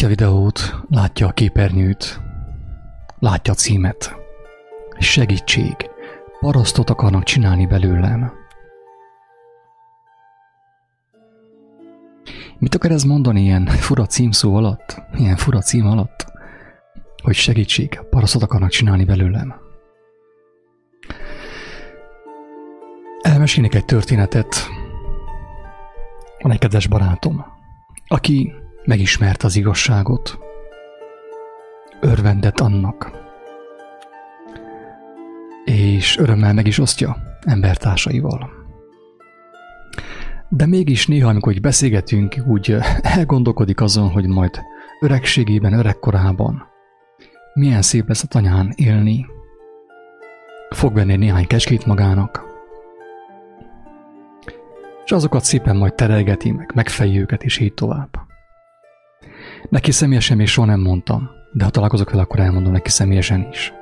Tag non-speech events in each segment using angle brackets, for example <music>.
látja a videót, látja a képernyőt, látja a címet. Segítség. Parasztot akarnak csinálni belőlem. Mit akar ez mondani ilyen fura címszó alatt? Ilyen fura cím alatt? Hogy segítség, parasztot akarnak csinálni belőlem. Elmesélnék egy történetet. Van egy kedves barátom, aki megismerte az igazságot, örvendett annak, és örömmel meg is osztja embertársaival. De mégis néha, amikor úgy beszélgetünk, úgy <laughs> elgondolkodik azon, hogy majd öregségében, öregkorában milyen szép lesz a tanyán élni. Fog venni néhány kecskét magának, és azokat szépen majd terelgeti, meg megfejli őket, így tovább. Neki személyesen még soha nem mondtam, de ha találkozok vele, akkor elmondom neki személyesen is.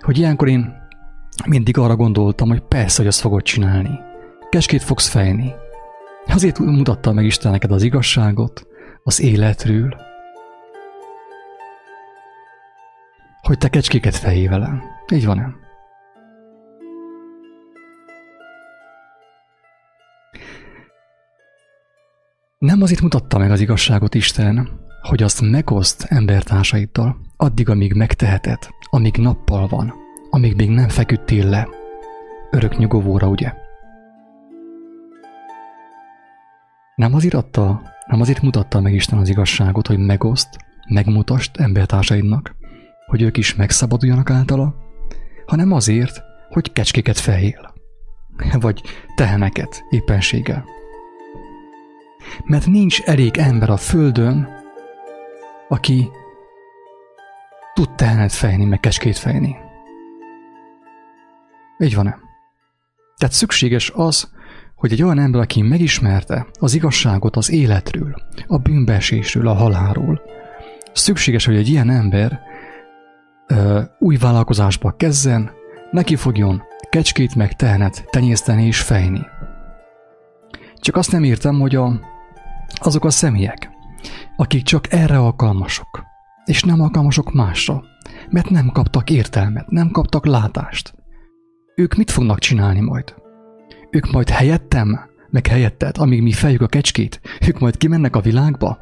Hogy ilyenkor én mindig arra gondoltam, hogy persze, hogy azt fogod csinálni. Keskét fogsz fejni. Azért mutatta meg Isten neked az igazságot, az életről, hogy te kecskéket fejé velem. Így van nem? Azért mutatta meg az igazságot Isten, hogy azt megoszt embertársaiddal, addig, amíg megteheted, amíg nappal van, amíg még nem feküdtél le. Örök nyugovóra, ugye? Nem azért adta, nem azért mutatta meg Isten az igazságot, hogy megoszt, megmutast embertársaidnak, hogy ők is megszabaduljanak általa, hanem azért, hogy kecskéket fejél, vagy teheneket éppenséggel mert nincs elég ember a földön, aki tud tehenet fejni, meg kecskét fejni. Így van-e? Tehát szükséges az, hogy egy olyan ember, aki megismerte az igazságot az életről, a bűnbeesésről, a halálról, szükséges, hogy egy ilyen ember ö, új vállalkozásba kezden, neki fogjon kecskét meg tehenet tenyészteni és fejni. Csak azt nem értem, hogy a azok a személyek, akik csak erre alkalmasok, és nem alkalmasok másra, mert nem kaptak értelmet, nem kaptak látást. Ők mit fognak csinálni majd? Ők majd helyettem, meg helyetted, amíg mi fejük a kecskét, ők majd kimennek a világba,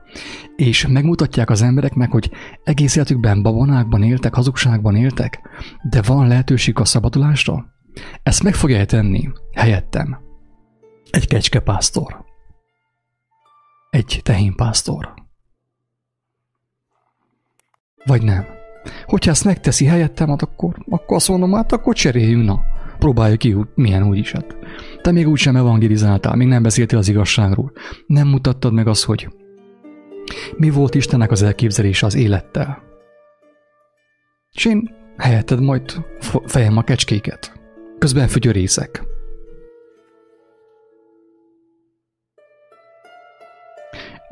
és megmutatják az embereknek, hogy egész életükben babonákban éltek, hazugságban éltek, de van lehetőség a szabadulásra? Ezt meg fogja tenni helyettem. Egy kecskepásztor egy tehénpásztor. Vagy nem. Hogyha ezt megteszi helyettem, hát akkor, akkor azt mondom, hát akkor cseréljünk, na. Próbáljuk ki, milyen úgy is. Hát. Te még úgysem evangelizáltál, még nem beszéltél az igazságról. Nem mutattad meg azt, hogy mi volt Istennek az elképzelése az élettel. És én helyetted majd fejem a kecskéket. Közben fügyörészek.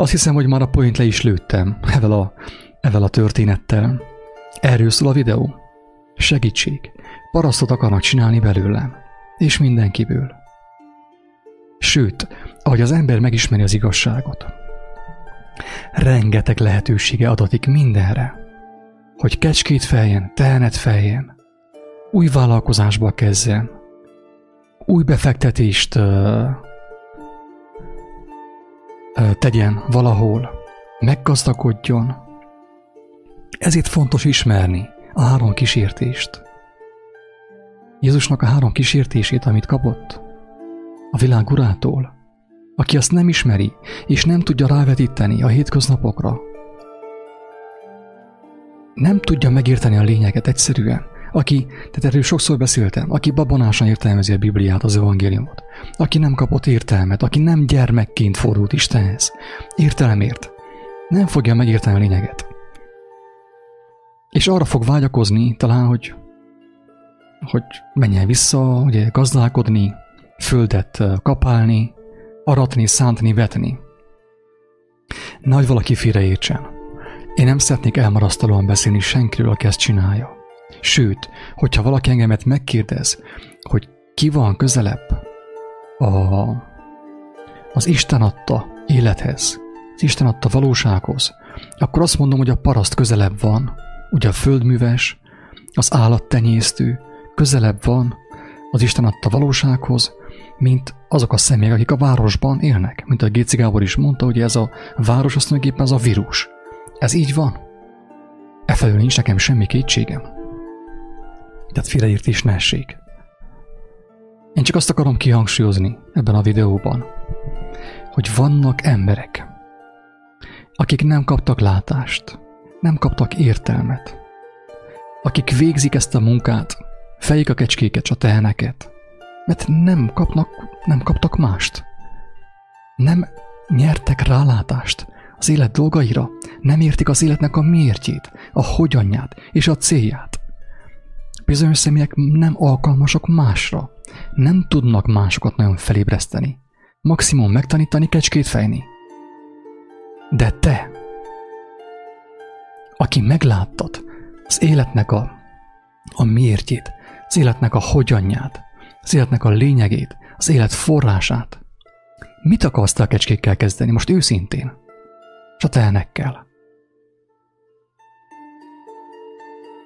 Azt hiszem, hogy már a point le is lőttem evel a, evel a történettel. Erről szól a videó. Segítség. Parasztot akarnak csinálni belőlem. És mindenkiből. Sőt, ahogy az ember megismeri az igazságot, rengeteg lehetősége adatik mindenre, hogy kecskét feljen, tehenet feljen, új vállalkozásba kezdjen, új befektetést uh, tegyen valahol, meggazdagodjon. Ezért fontos ismerni a három kísértést. Jézusnak a három kísértését, amit kapott a világ urától, aki azt nem ismeri, és nem tudja rávetíteni a hétköznapokra, nem tudja megérteni a lényeget egyszerűen, aki, tehát erről sokszor beszéltem, aki babonásan értelmezi a Bibliát, az evangéliumot, aki nem kapott értelmet, aki nem gyermekként fordult Istenhez, értelemért, nem fogja megérteni a lényeget. És arra fog vágyakozni talán, hogy, hogy menjen vissza, ugye gazdálkodni, földet kapálni, aratni, szántni, vetni. Nagy valaki félreértsen. Én nem szeretnék elmarasztalóan beszélni senkiről, aki ezt csinálja. Sőt, hogyha valaki engemet megkérdez, hogy ki van közelebb, a, az Isten adta élethez, az Isten adta valósághoz, akkor azt mondom, hogy a paraszt közelebb van, ugye a földműves, az állattenyésztő közelebb van az Isten adta valósághoz, mint azok a személyek, akik a városban élnek. Mint a Géci Gábor is mondta, hogy ez a város azt mondja, ez a vírus. Ez így van. Efelől nincs nekem semmi kétségem. Tehát félreértés ne essék. Én csak azt akarom kihangsúlyozni ebben a videóban, hogy vannak emberek, akik nem kaptak látást, nem kaptak értelmet, akik végzik ezt a munkát, fejik a kecskéket, a teheneket, mert nem kapnak, nem kaptak mást. Nem nyertek rálátást az élet dolgaira, nem értik az életnek a miértjét, a hogyanját és a célját. Bizonyos személyek nem alkalmasok másra, nem tudnak másokat nagyon felébreszteni, maximum megtanítani kecskét fejni. De te, aki megláttad az életnek a, a miértjét, az életnek a hogyanját, az életnek a lényegét, az élet forrását, mit akarsz te a kecskékkel kezdeni, most őszintén? És a tehenekkel.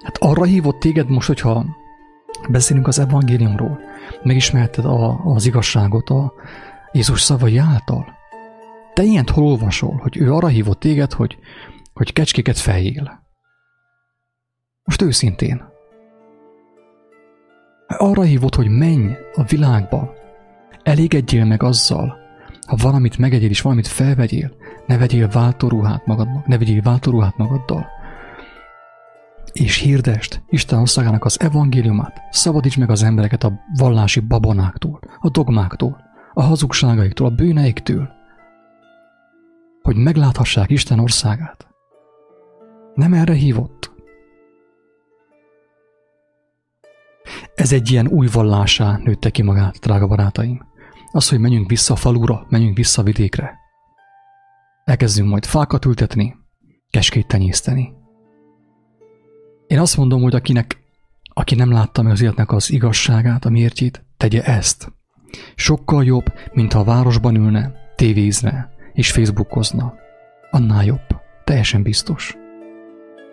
Hát arra hívott téged most, hogyha beszélünk az evangéliumról, megismerted a, az igazságot a Jézus szavai által. Te ilyent hol olvasol, hogy ő arra hívott téged, hogy, hogy kecskéket feljél. Most őszintén. Arra hívott, hogy menj a világba, elégedjél meg azzal, ha valamit megegyél és valamit felvegyél, ne vegyél váltóruhát magadnak, ne vegyél váltóruhát magaddal. És hirdest Isten országának az evangéliumát, szabadíts meg az embereket a vallási babonáktól, a dogmáktól, a hazugságaiktól, a bűneiktől, hogy megláthassák Isten országát. Nem erre hívott. Ez egy ilyen új vallásá nőtte ki magát, drága barátaim. Az, hogy menjünk vissza a falura, menjünk vissza a vidékre. Elkezdünk majd fákat ültetni, keskét tenyészteni. Én azt mondom, hogy akinek, aki nem látta meg az életnek az igazságát, a mértjét, tegye ezt. Sokkal jobb, mint ha a városban ülne, tévézne és facebookozna. Annál jobb. Teljesen biztos.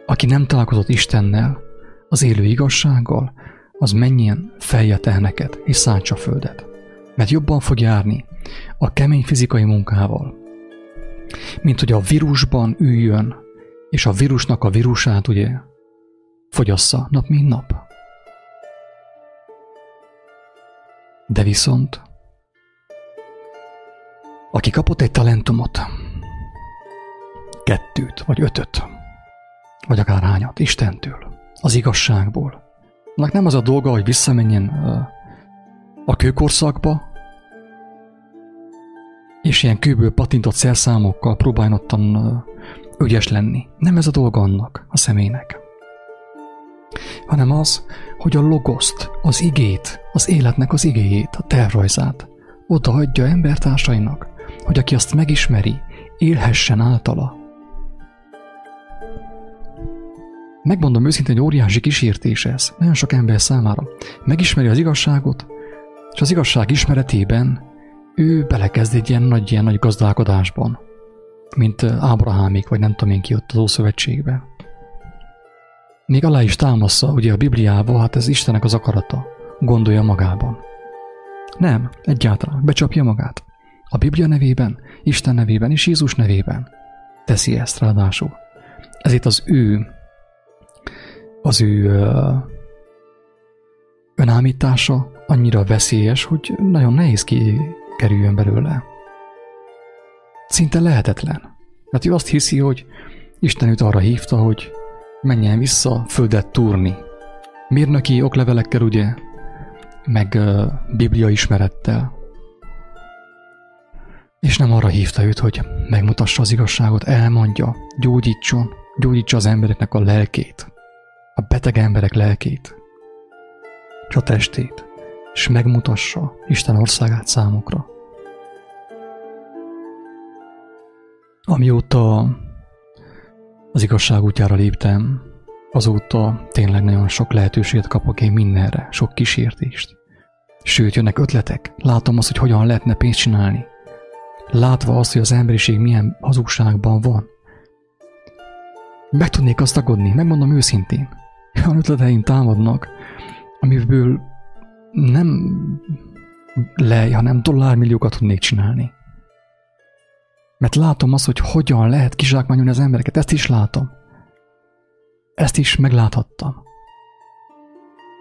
Aki nem találkozott Istennel, az élő igazsággal, az menjen felje teheneket és szántsa földet. Mert jobban fog járni a kemény fizikai munkával, mint hogy a vírusban üljön, és a vírusnak a vírusát ugye fogyassza nap mint nap. De viszont, aki kapott egy talentumot, kettőt, vagy ötöt, vagy akár hányat, Istentől, az igazságból, annak nem az a dolga, hogy visszamenjen a kőkorszakba, és ilyen kőből patintott szerszámokkal próbáljon ottan ügyes lenni. Nem ez a dolga annak, a személynek. Hanem az, hogy a logoszt, az igét, az életnek az igéjét, a tervrajzát odaadja embertársainak, hogy aki azt megismeri, élhessen általa, Megmondom őszintén, hogy óriási kísértés ez, nagyon sok ember számára. Megismeri az igazságot, és az igazság ismeretében ő belekezd egy ilyen nagy, ilyen nagy gazdálkodásban, mint Ábrahámik, vagy nem tudom én ki ott az Ószövetségben. Még alá is támaszza, ugye a Bibliába, hát ez Istenek az akarata, gondolja magában. Nem, egyáltalán, becsapja magát. A Biblia nevében, Isten nevében és Jézus nevében teszi ezt ráadásul. Ezért az ő az ő önállítása annyira veszélyes, hogy nagyon nehéz kikerüljön belőle. Szinte lehetetlen. Mert ő azt hiszi, hogy Isten őt arra hívta, hogy menjen vissza földet túrni. Mérnöki oklevelekkel ugye, meg uh, biblia ismerettel. És nem arra hívta őt, hogy megmutassa az igazságot, elmondja, gyógyítson, gyógyítsa az embereknek a lelkét a beteg emberek lelkét, és a testét, és megmutassa Isten országát számukra. Amióta az igazság útjára léptem, azóta tényleg nagyon sok lehetőséget kapok én mindenre, sok kísértést. Sőt, jönnek ötletek, látom azt, hogy hogyan lehetne pénzt csinálni. Látva azt, hogy az emberiség milyen hazugságban van. Meg tudnék azt tagadni, megmondom őszintén. Olyan ötleteim támadnak, amiből nem lej, hanem dollármilliókat tudnék csinálni. Mert látom azt, hogy hogyan lehet kizsákmányolni az embereket, ezt is látom. Ezt is megláthattam.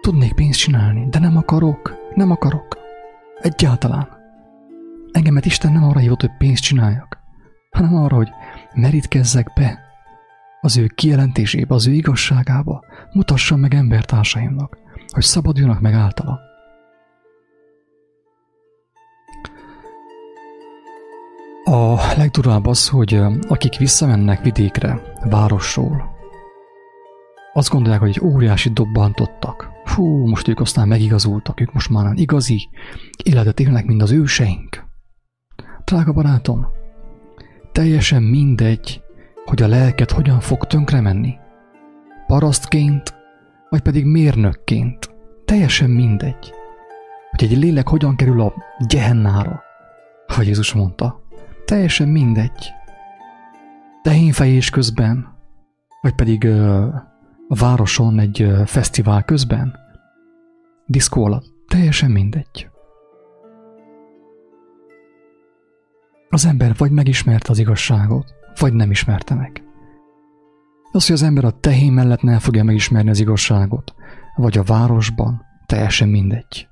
Tudnék pénzt csinálni, de nem akarok, nem akarok. Egyáltalán. Engemet Isten nem arra hívott, hogy pénzt csináljak, hanem arra, hogy merítkezzek be az ő kijelentésébe, az ő igazságába, mutassam meg embertársaimnak, hogy szabaduljanak meg általa. A legdurvább az, hogy akik visszamennek vidékre, városról, azt gondolják, hogy egy óriási dobbantottak. Fú, most ők aztán megigazultak, ők most már igazi életet élnek, mint az őseink. Drága barátom, teljesen mindegy, hogy a lelket hogyan fog tönkre menni. Parasztként, vagy pedig mérnökként. Teljesen mindegy. Hogy egy lélek hogyan kerül a gehennára, ha Jézus mondta. Teljesen mindegy. Tehénfejés közben, vagy pedig ö, a városon egy ö, fesztivál közben, diszkó alatt, teljesen mindegy. Az ember vagy megismerte az igazságot, vagy nem ismerte meg. Az, hogy az ember a tehén mellett nem fogja megismerni az igazságot, vagy a városban, teljesen mindegy.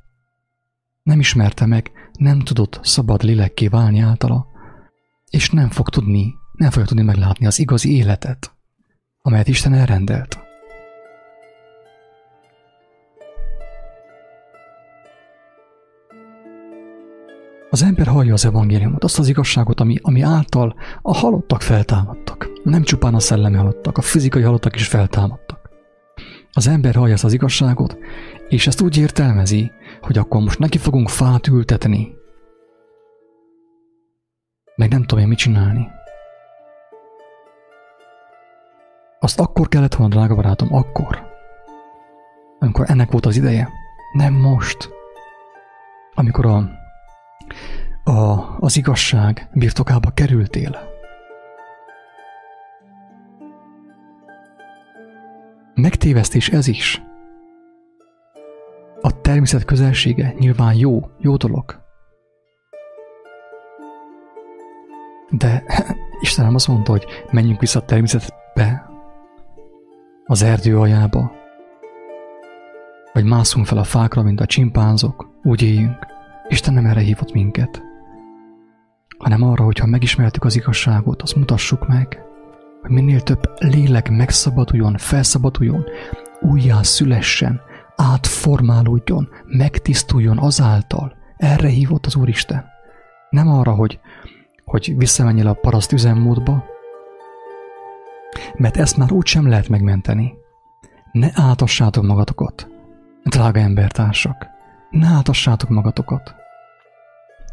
Nem ismerte meg, nem tudott szabad lélekké válni általa, és nem fog tudni, nem fogja tudni meglátni az igazi életet, amelyet Isten elrendelt. Az ember hallja az evangéliumot, azt az igazságot, ami, ami által a halottak feltámadtak. Nem csupán a szellemi halottak, a fizikai halottak is feltámadtak. Az ember hallja ezt az igazságot, és ezt úgy értelmezi, hogy akkor most neki fogunk fát ültetni. Meg nem tudom én mit csinálni. Azt akkor kellett volna, drága barátom, akkor. Amikor ennek volt az ideje. Nem most. Amikor a a, az igazság birtokába kerültél. Megtévesztés ez is. A természet közelsége nyilván jó, jó dolog. De <laughs> Istenem azt mondta, hogy menjünk vissza a természetbe, az erdő aljába, vagy mászunk fel a fákra, mint a csimpánzok, úgy éljünk. Isten nem erre hívott minket, hanem arra, hogyha megismertük az igazságot, azt mutassuk meg, hogy minél több lélek megszabaduljon, felszabaduljon, újjá szülessen, átformálódjon, megtisztuljon azáltal. Erre hívott az Úristen. Nem arra, hogy, hogy visszamenjél a paraszt üzemmódba, mert ezt már úgy sem lehet megmenteni. Ne átassátok magatokat, drága embertársak. Ne átassátok magatokat.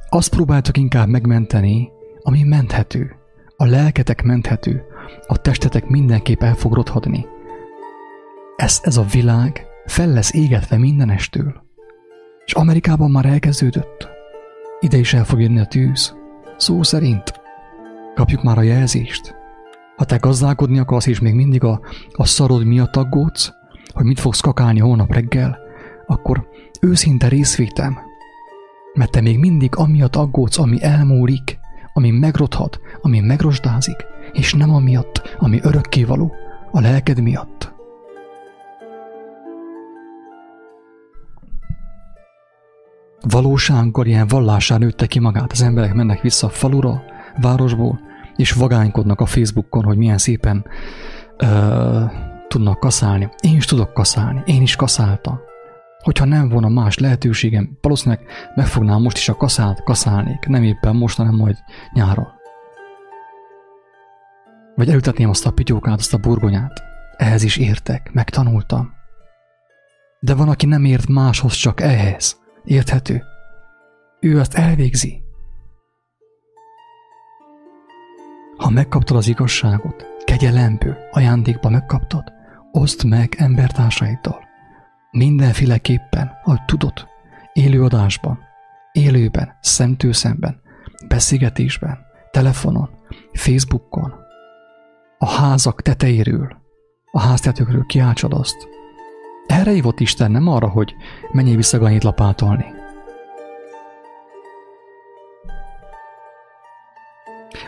Azt próbáltok inkább megmenteni, ami menthető. A lelketek menthető, a testetek mindenképp el fog rothadni. Ez, ez a világ fel lesz égetve mindenestől. És Amerikában már elkezdődött. Ide is el fog jönni a tűz. Szó szerint. Kapjuk már a jelzést. Ha te gazdálkodni akarsz, és még mindig a, a szarod miatt aggódsz, hogy mit fogsz kakálni holnap reggel, akkor őszinte részvétem, mert te még mindig amiatt aggódsz, ami elmúlik, ami megrothat, ami megrosdázik, és nem amiatt, ami örökkévaló, a lelked miatt. Valósággal ilyen vallásán nőtte ki magát, az emberek mennek vissza a falura, városból, és vagánykodnak a Facebookon, hogy milyen szépen ö, tudnak kaszálni. Én is tudok kaszálni, én is kaszáltam. Hogyha nem volna más lehetőségem, valószínűleg megfognám most is a kaszát, kaszálnék, nem éppen most, hanem majd nyáron. Vagy elültetném azt a pityókát, azt a burgonyát. Ehhez is értek, megtanultam. De van, aki nem ért máshoz, csak ehhez. Érthető. Ő ezt elvégzi. Ha megkaptad az igazságot, kegyelemből, ajándékba megkaptad, oszd meg embertársaiddal. Mindenféleképpen, ahogy tudod, élőadásban, élőben, szemtől szemben, beszélgetésben, telefonon, Facebookon, a házak tetejéről, a háztetőkről kiáltsad azt. Erre hívott Isten, nem arra, hogy menjél vissza ganyit lapátolni.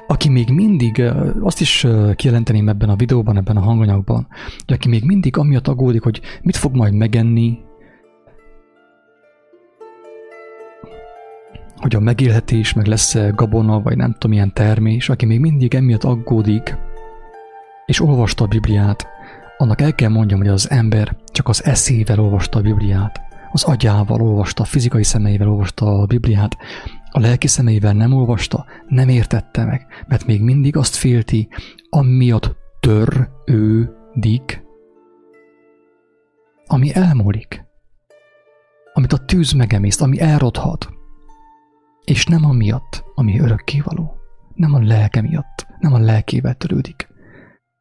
Aki még mindig, azt is kijelenteném ebben a videóban, ebben a hanganyagban, hogy aki még mindig amiatt aggódik, hogy mit fog majd megenni, hogy a megélhetés, meg lesz gabona, vagy nem tudom, milyen termés, aki még mindig emiatt aggódik, és olvasta a Bibliát, annak el kell mondjam, hogy az ember csak az eszével olvasta a Bibliát, az agyával olvasta, a fizikai szemeivel olvasta a Bibliát, a lelki szemeivel nem olvasta, nem értette meg, mert még mindig azt félti, amiatt tör ő dik, ami elmúlik, amit a tűz megemészt, ami elrodhat, és nem amiatt, ami örökkévaló, nem a lelke miatt, nem a lelkével törődik,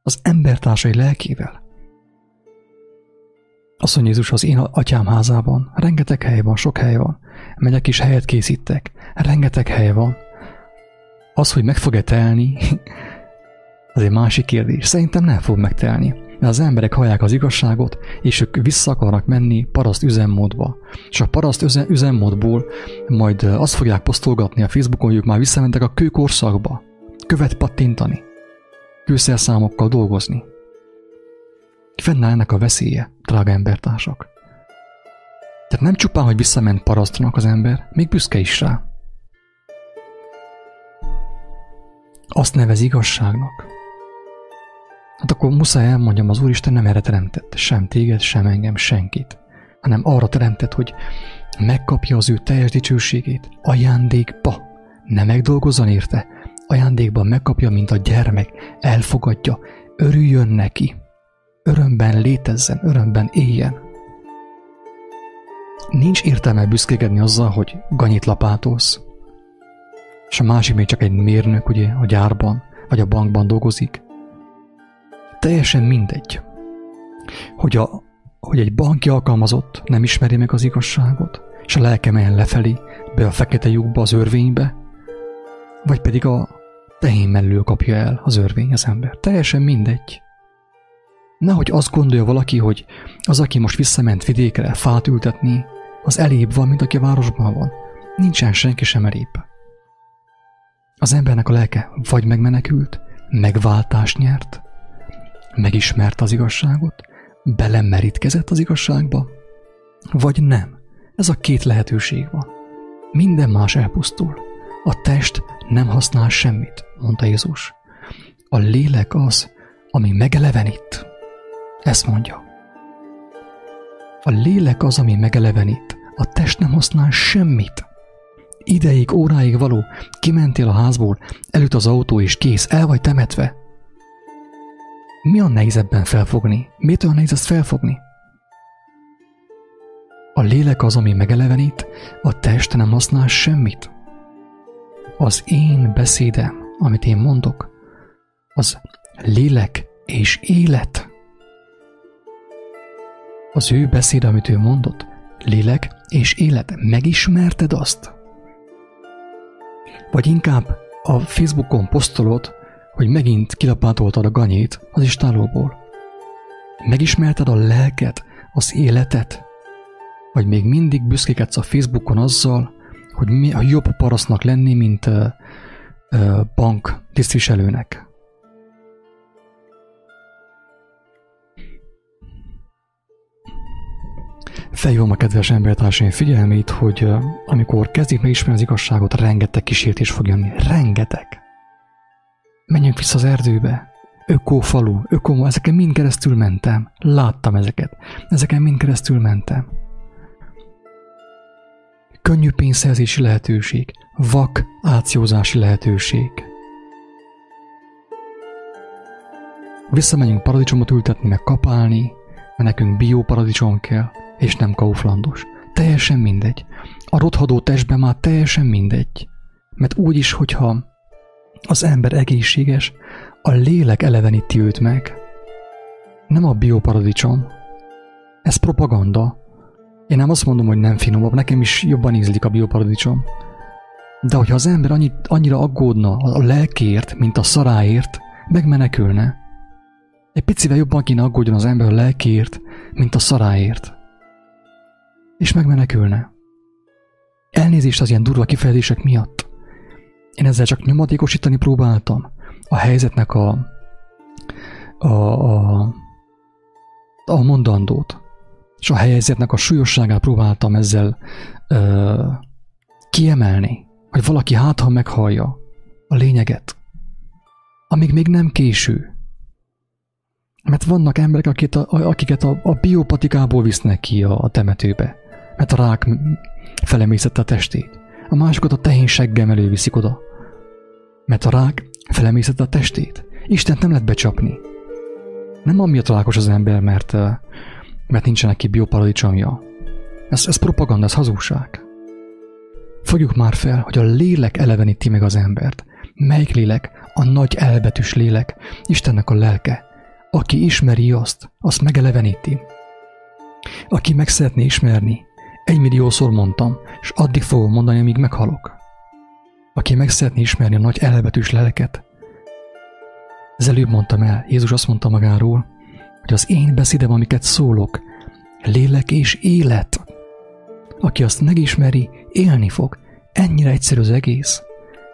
az embertársai lelkével. Azt mondja Jézus, az én atyám házában rengeteg hely van, sok hely van. Megyek is helyet készítek, rengeteg hely van. Az, hogy meg fog-e telni, <laughs> az egy másik kérdés. Szerintem nem fog megtelni. Mert az emberek hallják az igazságot, és ők vissza akarnak menni paraszt üzemmódba. És a paraszt üzemmódból majd azt fogják posztolgatni a Facebookon, hogy ők már visszamentek a kőkorszakba. Követ pattintani. Kőszerszámokkal dolgozni. Fennáll ennek a veszélye, drága embertársak. Tehát nem csupán, hogy visszament parasztnak az ember, még büszke is rá. Azt nevez igazságnak. Hát akkor muszáj elmondjam, az Úristen nem erre teremtett, sem téged, sem engem, senkit, hanem arra teremtett, hogy megkapja az ő teljes dicsőségét, ajándékba, ne megdolgozzon érte, ajándékban megkapja, mint a gyermek, elfogadja, örüljön neki örömben létezzen, örömben éljen. Nincs értelme büszkégedni azzal, hogy ganyit lapátolsz, és a másik még csak egy mérnök, ugye, a gyárban, vagy a bankban dolgozik. Teljesen mindegy, hogy, a, hogy egy banki alkalmazott nem ismeri meg az igazságot, és a lelke melyen lefelé, be a fekete lyukba, az örvénybe, vagy pedig a tehén mellől kapja el az örvény az ember. Teljesen mindegy. Nehogy azt gondolja valaki, hogy az, aki most visszament vidékre fát ültetni, az elébb van, mint aki a városban van. Nincsen senki sem elébb. Az embernek a lelke vagy megmenekült, megváltást nyert, megismerte az igazságot, belemerítkezett az igazságba, vagy nem. Ez a két lehetőség van. Minden más elpusztul. A test nem használ semmit, mondta Jézus. A lélek az, ami megelevenít. Ezt mondja. A lélek az, ami megelevenít. A test nem használ semmit. Ideig, óráig való, kimentél a házból, előtt az autó és kész, el vagy temetve. Mi a nehéz ebben felfogni? Olyan nehéz ezt felfogni? A lélek az, ami megelevenít, a test nem használ semmit. Az én beszédem, amit én mondok, az lélek és élet. Az ő beszéd, amit ő mondott, lélek és élet. Megismerted azt? Vagy inkább a Facebookon posztolod, hogy megint kilapátoltad a ganyét az istálóból. Megismerted a lelket, az életet? Vagy még mindig büszkékedsz a Facebookon azzal, hogy mi a jobb parasznak lenni, mint uh, uh, bank tisztviselőnek? Felhívom a kedves embertársaim figyelmét, hogy amikor kezdik megismerni az igazságot, rengeteg kísértés fog jönni. Rengeteg. Menjünk vissza az erdőbe. Ökó falu, ökó, ezeken mind keresztül mentem. Láttam ezeket. Ezeken mind keresztül mentem. Könnyű pénzszerzési lehetőség. Vak ációzási lehetőség. Visszamegyünk paradicsomot ültetni, meg kapálni, mert nekünk bioparadicsom kell és nem kauflandos. Teljesen mindegy. A rothadó testben már teljesen mindegy. Mert úgy is, hogyha az ember egészséges, a lélek eleveníti őt meg. Nem a bioparadicsom. Ez propaganda. Én nem azt mondom, hogy nem finomabb, nekem is jobban ízlik a bioparadicsom. De hogyha az ember annyit, annyira aggódna a lelkért, mint a szaráért, megmenekülne. Egy picivel jobban kéne aggódjon az ember a lelkért, mint a szaráért. És megmenekülne. Elnézést az ilyen durva kifejezések miatt. Én ezzel csak nyomatékosítani próbáltam a helyzetnek a, a, a, a mondandót. És a helyzetnek a súlyosságát próbáltam ezzel ö, kiemelni, hogy valaki hát, ha meghallja a lényeget, amíg még nem késő. Mert vannak emberek, akiket a, akiket a biopatikából visznek ki a, a temetőbe, mert a rák felemészette a testét. A másokat a tehén seggem előviszik oda, mert a rák felemészette a testét. Istent nem lehet becsapni. Nem amiatt rákos az ember, mert, mert nincsen neki bioparadicsomja. Ez, ez propaganda, ez hazugság. Fogjuk már fel, hogy a lélek eleveníti meg az embert. Melyik lélek? A nagy elbetűs lélek, Istennek a lelke. Aki ismeri azt, azt megeleveníti. Aki meg szeretné ismerni, egymilliószor mondtam, és addig fogom mondani, amíg meghalok. Aki meg szeretné ismerni a nagy elbetűs lelket, ez előbb mondtam el, Jézus azt mondta magáról, hogy az én beszédem, amiket szólok, lélek és élet. Aki azt megismeri, élni fog. Ennyire egyszerű az egész.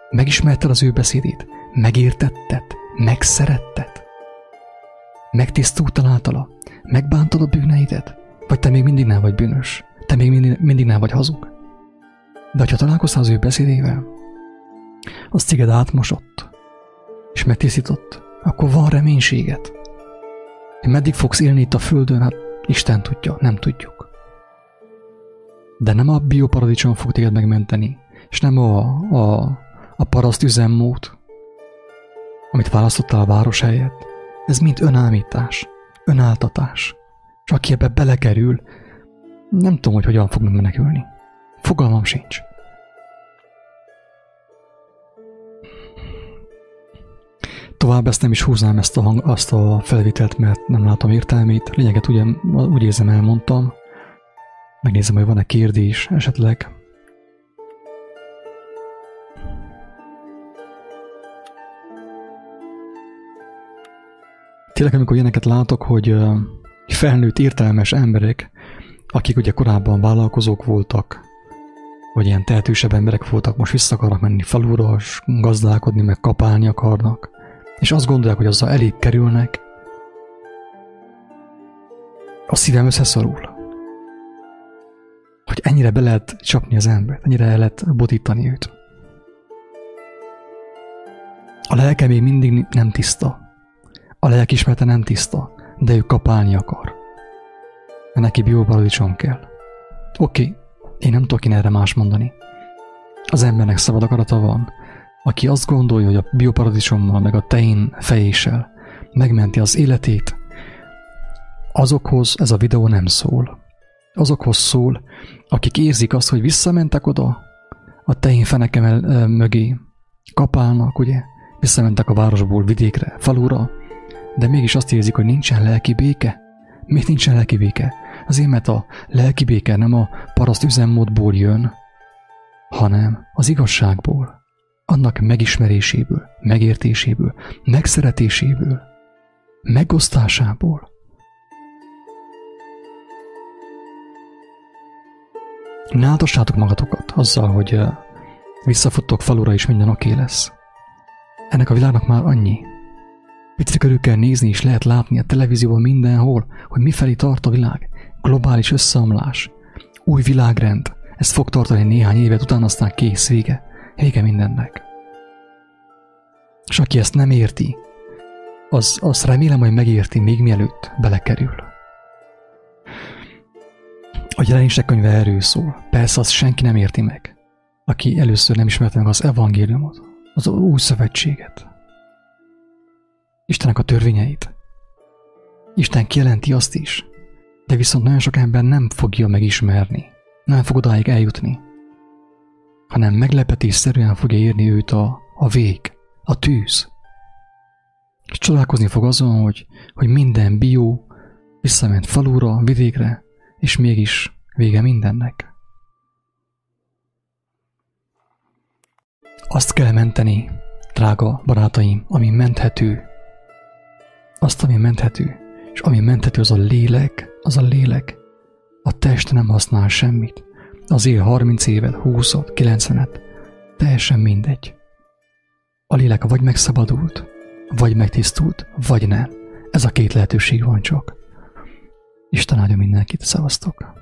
Megismerted az ő beszédét, megértetted, megszeretted. Megtisztultál általa, megbántad a bűneidet, vagy te még mindig nem vagy bűnös, te még mindig, mindig nem vagy hazug. De ha találkoztál az ő beszédével, az téged átmosott, és megtisztított, akkor van reménységet. Hogy meddig fogsz élni itt a Földön, hát Isten tudja, nem tudjuk. De nem a bioparadicsom fog téged megmenteni, és nem a, a, a paraszt üzemmód, amit választottál a város helyett. Ez mind önállítás, önáltatás. És aki ebbe belekerül, nem tudom, hogy hogyan fog menekülni. Fogalmam sincs. Tovább ezt nem is húznám ezt a hang, azt a felvételt, mert nem látom értelmét. Lényeget ugye, úgy érzem elmondtam. Megnézem, hogy van-e kérdés esetleg. Tényleg, amikor ilyeneket látok, hogy felnőtt értelmes emberek, akik ugye korábban vállalkozók voltak, vagy ilyen tehetősebb emberek voltak, most vissza akarnak menni falura, és gazdálkodni, meg kapálni akarnak, és azt gondolják, hogy azzal elég kerülnek, a szívem összeszorul. Hogy ennyire be lehet csapni az embert, ennyire el lehet botítani őt. A lelke még mindig nem tiszta. A lelkismerete nem tiszta, de ő kapálni akar. Neki bioparadicsom kell. Oké, én nem tudok én erre más mondani. Az embernek szabad akarata van, aki azt gondolja, hogy a bioparadicsommal meg a tein fejéssel megmenti az életét, azokhoz ez a videó nem szól. Azokhoz szól, akik érzik azt, hogy visszamentek oda a tein feneke mögé, kapálnak, ugye, visszamentek a városból vidékre, falura, de mégis azt érzik, hogy nincsen lelki béke. Miért nincsen lelki béke? Azért, mert a lelki béke nem a paraszt üzemmódból jön, hanem az igazságból annak megismeréséből, megértéséből, megszeretéséből, megosztásából. Ne áldossátok magatokat azzal, hogy visszafuttok falura és minden oké lesz. Ennek a világnak már annyi. Picit körül kell nézni, és lehet látni a televízióban mindenhol, hogy mifelé tart a világ. Globális összeomlás, új világrend. Ez fog tartani néhány évet, utána aztán kész, vége. Vége mindennek. És aki ezt nem érti, az, az remélem, hogy megérti még mielőtt belekerül. A jelenések könyve erről szól. Persze azt senki nem érti meg, aki először nem ismerte meg az evangéliumot, az új szövetséget. Istennek a törvényeit. Isten kijelenti azt is, de viszont nagyon sok ember nem fogja megismerni, nem fog odáig eljutni, hanem meglepetésszerűen fogja érni őt a, a vég, a tűz. És csodálkozni fog azon, hogy, hogy minden bió visszament falura, vidékre, és mégis Vége mindennek. Azt kell menteni, drága barátaim, ami menthető. Azt, ami menthető. És ami menthető, az a lélek, az a lélek. A test nem használ semmit. Az él 30 évet, 20 90-et. Teljesen mindegy. A lélek vagy megszabadult, vagy megtisztult, vagy nem. Ez a két lehetőség van csak. Isten áldja mindenkit, szavaztok!